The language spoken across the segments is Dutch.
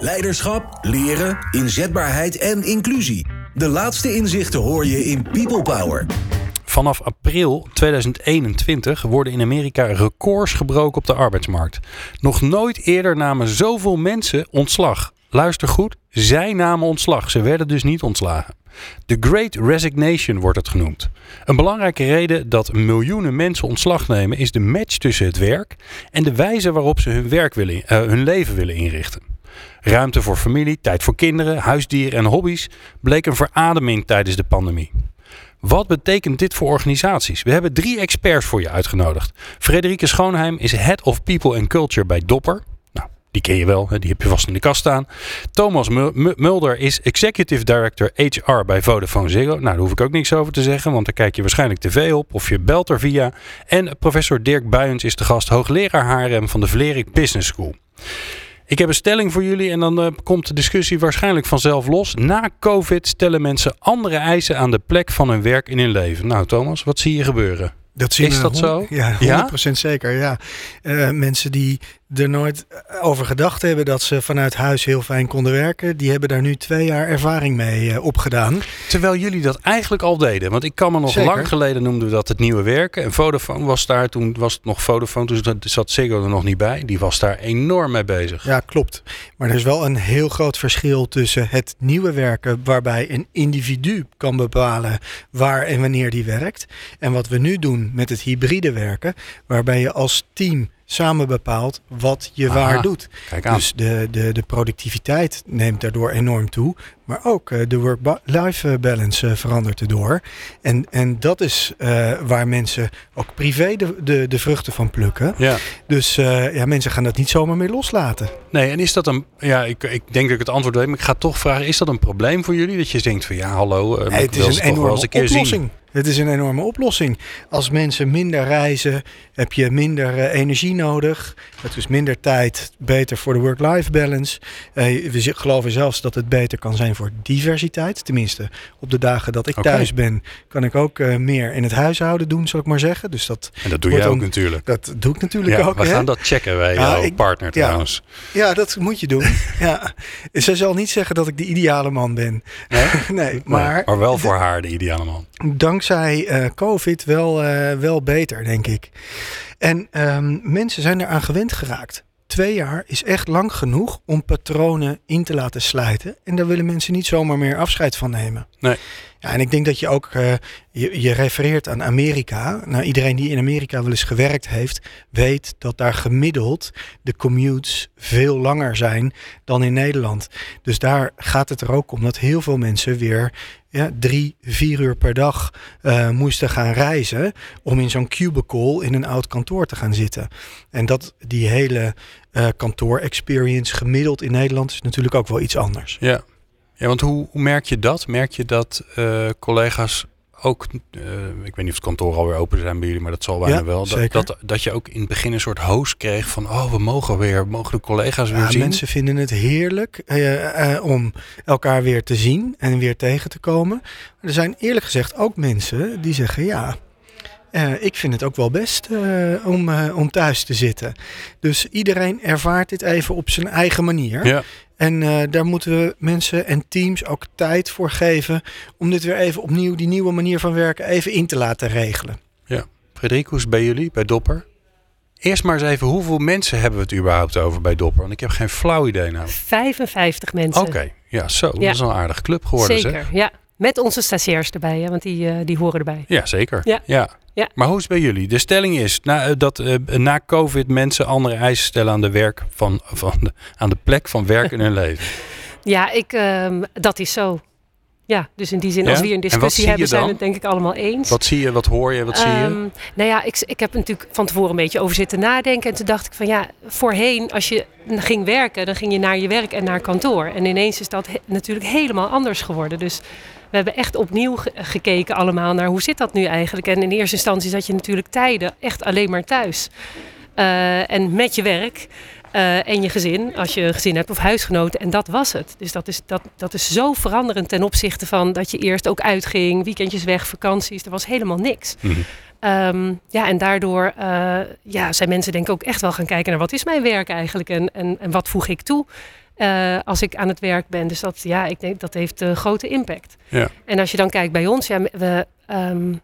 Leiderschap, leren, inzetbaarheid en inclusie. De laatste inzichten hoor je in People Power. Vanaf april 2021 worden in Amerika records gebroken op de arbeidsmarkt. Nog nooit eerder namen zoveel mensen ontslag. Luister goed, zij namen ontslag. Ze werden dus niet ontslagen. The Great Resignation wordt het genoemd. Een belangrijke reden dat miljoenen mensen ontslag nemen is de match tussen het werk en de wijze waarop ze hun, werk willen, uh, hun leven willen inrichten. Ruimte voor familie, tijd voor kinderen, huisdieren en hobby's bleek een verademing tijdens de pandemie. Wat betekent dit voor organisaties? We hebben drie experts voor je uitgenodigd. Frederike Schoonheim is Head of People and Culture bij Dopper. Nou, die ken je wel, die heb je vast in de kast staan. Thomas Mulder is Executive Director HR bij Vodafone Ziggo. Nou, daar hoef ik ook niks over te zeggen, want daar kijk je waarschijnlijk tv op of je belt er via. En professor Dirk Buyens is de gast, hoogleraar HRM van de Vlerik Business School. Ik heb een stelling voor jullie en dan uh, komt de discussie waarschijnlijk vanzelf los. Na COVID stellen mensen andere eisen aan de plek van hun werk in hun leven. Nou, Thomas, wat zie je gebeuren? Dat zien is dat zo? Ja, 100% ja? zeker. Ja. Uh, mensen die er nooit over gedacht hebben dat ze vanuit huis heel fijn konden werken, die hebben daar nu twee jaar ervaring mee uh, opgedaan. Terwijl jullie dat eigenlijk al deden. Want ik kan me nog Zeker. lang geleden noemden we dat het nieuwe werken. En Vodafone was daar, toen was het nog Vodafone, toen zat Ziggo er nog niet bij. Die was daar enorm mee bezig. Ja, klopt. Maar er is wel een heel groot verschil tussen het nieuwe werken, waarbij een individu kan bepalen waar en wanneer die werkt. En wat we nu doen met het hybride werken, waarbij je als team samen bepaalt wat je Aha, waar doet. Dus de, de, de productiviteit neemt daardoor enorm toe. Maar ook uh, de work-life balance uh, verandert erdoor. En, en dat is uh, waar mensen ook privé de, de, de vruchten van plukken. Ja. Dus ja, mensen gaan dat niet zomaar meer loslaten. Nee, en is dat een... Ja, ik, ik denk dat ik het antwoord weet, maar ik ga toch vragen... Is dat een probleem voor jullie? Dat je denkt van ja, hallo... Nee, het is een enorme oplossing. Zien. Het is een enorme oplossing. Als mensen minder reizen, heb je minder uh, energie nodig. Het is minder tijd, beter voor de work-life balance. Uh, we geloven zelfs dat het beter kan zijn voor diversiteit. Tenminste, op de dagen dat ik okay. thuis ben, kan ik ook uh, meer in het huishouden doen, zal ik maar zeggen. Dus dat en dat doe jij ook natuurlijk. Dat doe ik natuurlijk ja, ook. We hè? gaan dat checken bij ja, jouw ik, partner trouwens. Ja, dat moet je doen. ja. Zij zal niet zeggen dat ik de ideale man ben. Nee, nee maar, nee, maar wel voor haar de ideale man. Dankzij uh, COVID wel, uh, wel beter, denk ik. En um, mensen zijn eraan gewend geraakt. Twee jaar is echt lang genoeg om patronen in te laten slijten. En daar willen mensen niet zomaar meer afscheid van nemen. Nee. Ja, en ik denk dat je ook, uh, je, je refereert aan Amerika. Nou, iedereen die in Amerika wel eens gewerkt heeft, weet dat daar gemiddeld de commutes veel langer zijn dan in Nederland. Dus daar gaat het er ook om dat heel veel mensen weer ja, drie, vier uur per dag uh, moesten gaan reizen om in zo'n cubicle in een oud kantoor te gaan zitten. En dat die hele uh, kantoor-experience gemiddeld in Nederland is natuurlijk ook wel iets anders. Ja, ja want hoe, merk je dat? Merk je dat uh, collega's ook, uh, ik weet niet of het kantoor alweer open zijn bij jullie, maar dat zal bijna ja, wel. Dat, dat, dat, je ook in het begin een soort host kreeg van, oh, we mogen weer, we mogen de collega's weer ja, zien. Mensen vinden het heerlijk uh, uh, om elkaar weer te zien en weer tegen te komen. Er zijn eerlijk gezegd ook mensen die zeggen, ja, uh, ik vind het ook wel best uh, om, uh, om thuis te zitten. Dus iedereen ervaart dit even op zijn eigen manier. Ja. En daar moeten mensen en teams ook tijd voor geven om dit weer even opnieuw, die nieuwe manier van werken, even in te laten regelen. Ja, Frederik, hoe is het bij jullie, bij Dopper? Eerst maar eens even, hoeveel mensen hebben we het überhaupt over bij Dopper? Want ik heb geen flauw idee nou. 55 mensen. Oké, okay. ja, zo. Ja. Dat is een aardige club geworden. Zeker, zeg. ja. Met onze stagiairs erbij, hè, want die, uh, die horen erbij. Ja, zeker. Ja. ja. Ja. Maar hoe is het bij jullie? De stelling is na, dat uh, na COVID mensen andere eisen stellen aan de, werk van, van de, aan de plek van werk in hun leven. Ja, ik, um, dat is zo. Ja, dus in die zin, Ja? als we hier een discussie hebben, zijn we het denk ik allemaal eens. Wat zie je, wat hoor je, wat zie je? Ehm, nou ja, ik, ik heb natuurlijk van tevoren een beetje over zitten nadenken. En toen dacht ik van ja, voorheen als je ging werken, dan ging je naar je werk en naar kantoor. En ineens is dat he- natuurlijk helemaal anders geworden. Dus we hebben echt opnieuw ge- gekeken allemaal naar hoe zit dat nu eigenlijk. En in eerste instantie zat je natuurlijk tijden echt alleen maar thuis. Uh, en met je werk. Uh, en je gezin, als je een gezin hebt of huisgenoten. En dat was het. Dus dat is, dat, dat is zo veranderend ten opzichte van dat je eerst ook uitging, weekendjes weg, vakanties. Er was helemaal niks. Mhm. Um, ja, en daardoor uh, ja, zijn mensen denk ik ook echt wel gaan kijken naar wat is mijn werk eigenlijk en, en, en wat voeg ik toe. Eh, als ik aan het werk ben. Dus dat, ja, ik denk dat heeft uh, grote impact. Ja. En als je dan kijkt bij ons, ja, we, um,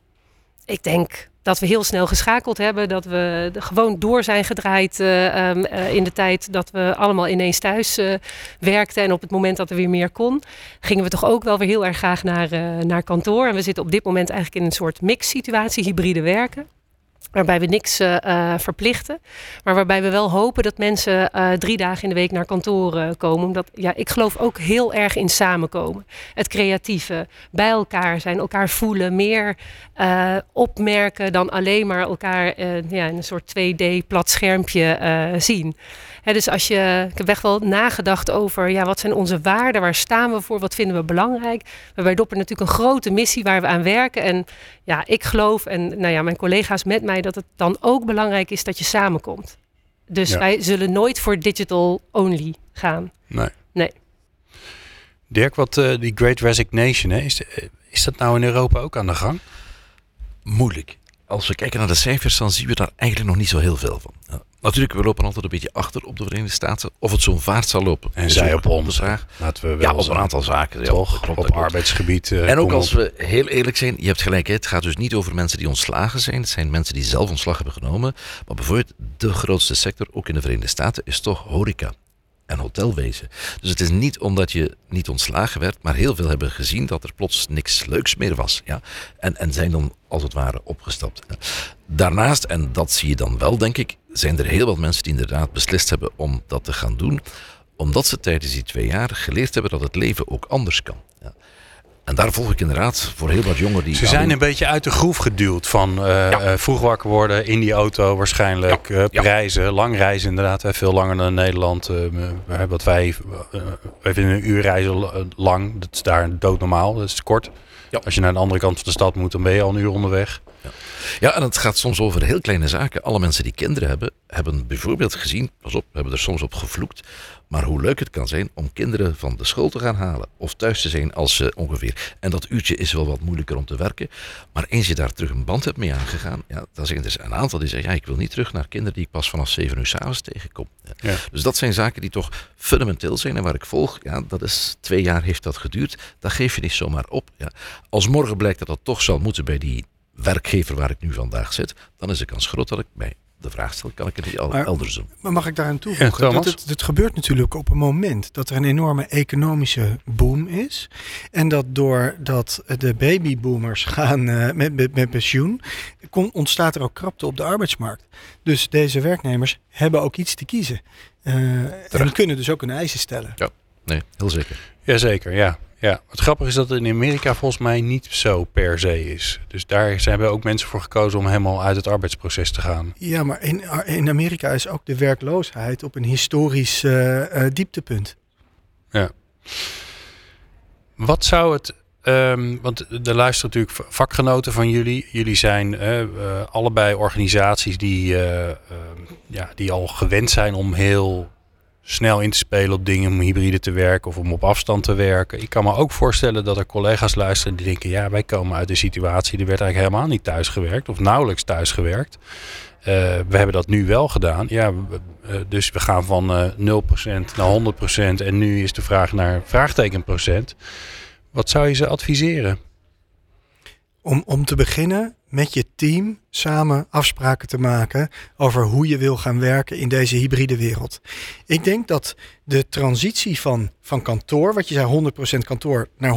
ik denk dat we heel snel geschakeld hebben. Dat we gewoon door zijn gedraaid uh, um, uh, in de tijd dat we allemaal ineens thuis uh, werkten. En op het moment dat er weer meer kon, gingen we toch ook wel weer heel erg graag naar, naar kantoor. En we zitten op dit moment eigenlijk in een soort mix situatie, hybride werken. Waarbij we niks uh, verplichten. Maar waarbij we wel hopen dat mensen uh, drie dagen in de week naar kantoor komen. Omdat ja, ik geloof ook heel erg in samenkomen. Het creatieve, bij elkaar zijn, elkaar voelen, meer opmerken dan alleen maar elkaar ja, in een soort 2D plat schermpje zien. He, dus als je, ik heb echt wel nagedacht over ja, wat zijn onze waarden, waar staan we voor, wat vinden we belangrijk. We hebben bij Dopper natuurlijk een grote missie waar we aan werken. En ja, ik geloof en nou ja, mijn collega's met mij dat het dan ook belangrijk is dat je samenkomt. Dus ja. wij zullen nooit voor digital only gaan. Nee. Nee. Dirk, wat uh, die Great Resignation, hè, is, is dat nou in Europa ook aan de gang? Moeilijk. Als we kijken naar de cijfers, dan zien we daar eigenlijk nog niet zo heel veel van. Natuurlijk, we lopen altijd een beetje achter op de Verenigde Staten. Of het zo'n vaart zal lopen. En zij op ons. Laten we wel ja, op een aantal zaken. Toch, klopt, op arbeidsgebied. Uh, en ook als we heel eerlijk zijn, je hebt gelijk. Het gaat dus niet over mensen die ontslagen zijn. Het zijn mensen die zelf ontslag hebben genomen. Maar bijvoorbeeld de grootste sector, ook in de Verenigde Staten, is toch horeca en hotelwezen. Dus het is niet omdat je niet ontslagen werd, maar heel veel hebben gezien dat er plots niks leuks meer was. Ja? En, en zijn dan als het ware opgestapt. Daarnaast, en dat zie je dan wel, denk ik, zijn er heel wat mensen die inderdaad beslist hebben om dat te gaan doen, omdat ze tijdens die twee jaar geleerd hebben dat het leven ook anders kan. Ja. En daar volg ik inderdaad voor heel wat jongeren die. Ze zijn een beetje uit de groef geduwd van uh, ja. uh, vroeg wakker worden in die auto waarschijnlijk. Ja. Uh, prijzen, lang reizen inderdaad. Hè, veel langer dan Nederland. wat wij, wij vinden een uur reizen lang. Dat is daar doodnormaal. Dat is kort. Als je naar de andere kant van de stad moet, dan ben je al een uur onderweg. Ja. Ja, en het gaat soms over heel kleine zaken. Alle mensen die kinderen hebben, hebben bijvoorbeeld gezien, pas op, hebben er soms op gevloekt, maar hoe leuk het kan zijn om kinderen van de school te gaan halen of thuis te zijn als ze ongeveer. En dat uurtje is wel wat moeilijker om te werken, maar eens je daar terug een band hebt mee aangegaan, ja, dan zijn er een aantal die zeggen, ja, ik wil niet terug naar kinderen die ik pas vanaf 7 uur s'avonds tegenkom. Ja. Ja. Dus dat zijn zaken die toch fundamenteel zijn en waar ik volg, ja, dat is twee jaar heeft dat geduurd, dat geef je niet zomaar op. Ja. Als morgen blijkt dat dat toch zal moeten bij die werkgever waar ik nu vandaag zit, dan is de kans groot dat ik mij de vraag stel, kan ik het niet maar, elders doen? Maar mag ik daaraan toevoegen? Ja, dat het, het gebeurt natuurlijk op een moment dat er een enorme economische boom is. En dat doordat de babyboomers gaan uh, met, met, met, pensioen, kon, ontstaat er ook krapte op de arbeidsmarkt. Dus deze werknemers hebben ook iets te kiezen. Uh, en kunnen dus ook een eisen stellen. Ja, nee, heel zeker. Jazeker, ja. Ja, het grappige is dat het in Amerika volgens mij niet zo per se is. Dus daar hebben ook mensen voor gekozen om helemaal uit het arbeidsproces te gaan. Ja, maar in, in Amerika is ook de werkloosheid op een historisch uh, uh, dieptepunt. Ja. Wat zou het. Um, want er luisteren natuurlijk vakgenoten van jullie. Jullie zijn uh, allebei organisaties die, ja, die al gewend zijn om heel snel in te spelen op dingen om hybride te werken of om op afstand te werken. Ik kan me ook voorstellen dat er collega's luisteren die denken, ja, wij komen uit een situatie, die werd eigenlijk helemaal niet thuisgewerkt of nauwelijks thuisgewerkt. Uh, we hebben dat nu wel gedaan. Ja, uh, dus we gaan van uh, 0% naar 100% en nu is de vraag naar vraagteken procent. Wat zou je ze adviseren? Om, om te beginnen met je team samen afspraken te maken over hoe je wil gaan werken in deze hybride wereld. Ik denk dat de transitie van, van kantoor, wat je zei 100% kantoor naar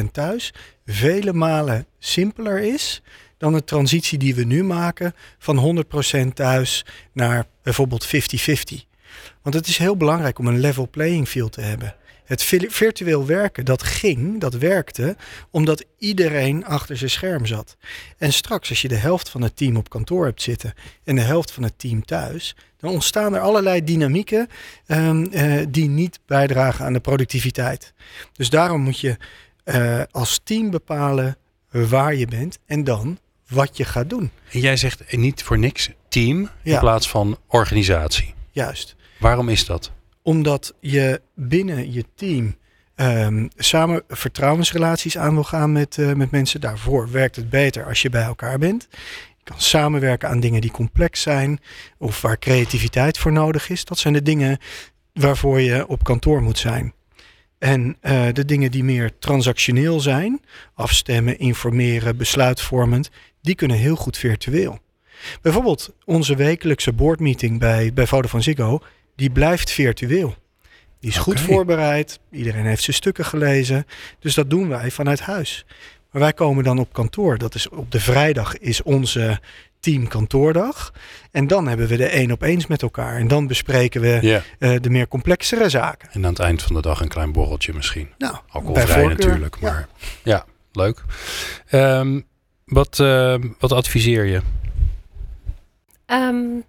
100% thuis, vele malen simpeler is dan de transitie die we nu maken van 100% thuis naar bijvoorbeeld 50-50. Want het is heel belangrijk om een level playing field te hebben. Het virtueel werken, dat ging, dat werkte, omdat iedereen achter zijn scherm zat. En straks, als je de helft van het team op kantoor hebt zitten en de helft van het team thuis, dan ontstaan er allerlei dynamieken um, uh, die niet bijdragen aan de productiviteit. Dus daarom moet je uh, als team bepalen waar je bent en dan wat je gaat doen. En jij zegt niet voor niks team in ja. plaats van organisatie. Juist. Waarom is dat? Omdat je binnen je team um, samen vertrouwensrelaties aan wil gaan met, uh, met mensen. Daarvoor werkt het beter als je bij elkaar bent. Je kan samenwerken aan dingen die complex zijn of waar creativiteit voor nodig is. Dat zijn de dingen waarvoor je op kantoor moet zijn. En uh, de dingen die meer transactioneel zijn, afstemmen, informeren, besluitvormend, die kunnen heel goed virtueel. Bijvoorbeeld onze wekelijkse boardmeeting bij, bij Vodafone Ziggo, die blijft virtueel. Die is goed voorbereid, iedereen heeft zijn stukken gelezen, dus dat doen wij vanuit huis. Maar wij komen dan op kantoor, dat is op de vrijdag is onze team kantoordag. En dan hebben we de één op eens met elkaar. En dan bespreken we uh, de meer complexere zaken. En aan het eind van de dag een klein borreltje misschien. Nou, Alcoholvrij natuurlijk, maar ja, leuk. Um, wat, uh, wat adviseer je? Um,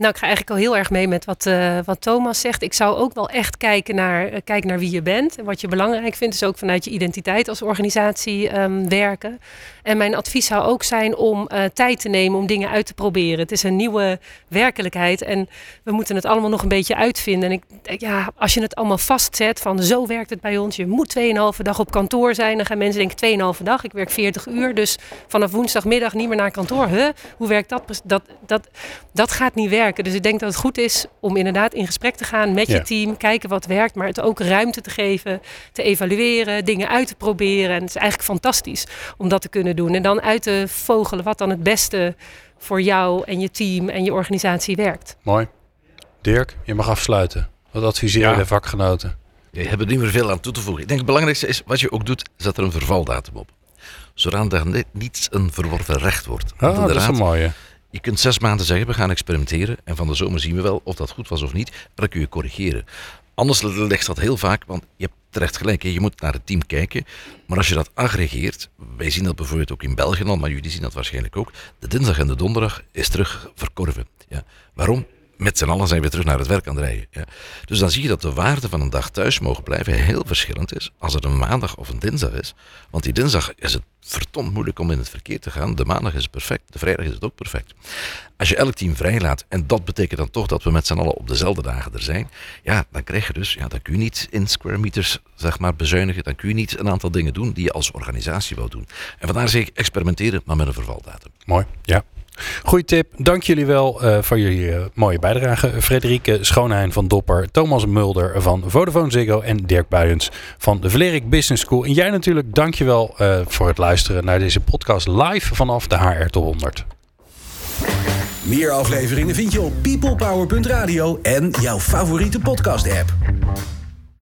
nou, ik ga eigenlijk al heel erg mee met wat, uh, wat Thomas zegt. Ik zou ook wel echt kijken naar, uh, naar wie je bent. En wat je belangrijk vindt, is ook vanuit je identiteit als organisatie um, werken. En mijn advies zou ook zijn om uh, tijd te nemen om dingen uit te proberen. Het is een nieuwe werkelijkheid en we moeten het allemaal nog een beetje uitvinden. En ik, ja, als je het allemaal vastzet van zo werkt het bij ons. Je moet 2,5 dag op kantoor zijn. Dan gaan mensen denken 2,5 dag. Ik werk 40 uur, dus vanaf woensdagmiddag niet meer naar kantoor. Huh? Hoe werkt dat? Dat, dat? dat gaat niet werken. Dus ik denk dat het goed is om inderdaad in gesprek te gaan met je team, kijken wat werkt, maar het ook ruimte te geven, te evalueren, dingen uit te proberen. En het is eigenlijk fantastisch om dat te kunnen doen. En dan uit te vogelen wat dan het beste voor jou en je team en je organisatie werkt. Mooi. Dirk, je mag afsluiten. Wat adviseer je de vakgenoten? Je hebt er niet meer veel aan toe te voegen. Ik denk het belangrijkste is, wat je ook doet, zet er een vervaldatum op. Zodat er niets een verworven recht wordt. Ah, dat is een mooie. Je kunt zes maanden zeggen, we gaan experimenteren. En van de zomer zien we wel of dat goed was of niet. En dan kun je corrigeren. Anders ligt dat heel vaak, want je hebt terecht gelijk. Je moet naar het team kijken. Maar als je dat aggregeert, wij zien dat bijvoorbeeld ook in België al, maar jullie zien dat waarschijnlijk ook. De dinsdag en de donderdag is terug verkorven. Ja. Waarom? Met z'n allen zijn we terug naar het werk aan het rijden. Ja. Dus dan zie je dat de waarde van een dag thuis mogen blijven heel verschillend is als het een maandag of een dinsdag is. Want die dinsdag is het verdomd moeilijk om in het verkeer te gaan. De maandag is perfect, de vrijdag is het ook perfect. Als je elk team vrijlaat, en dat betekent dan toch dat we met z'n allen op dezelfde dagen er zijn, ja, dan krijg je dus, ja, dan kun je niet in square meters, zeg maar, bezuinigen. Dan kun je niet een aantal dingen doen die je als organisatie wil doen. En vandaar zeg ik experimenteren, maar met een vervaldatum. Mooi, ja. Goeie tip. Dank jullie wel uh, voor jullie uh, mooie bijdrage. Frederike Schoonheijn van Dopper, Thomas Mulder van Vodafone Ziggo en Dirk Buijens van de Vlerik Business School. En jij natuurlijk, dankjewel uh, voor het luisteren naar deze podcast live vanaf de HR tot 100. Meer afleveringen vind je op peoplepower.radio en jouw favoriete podcast app.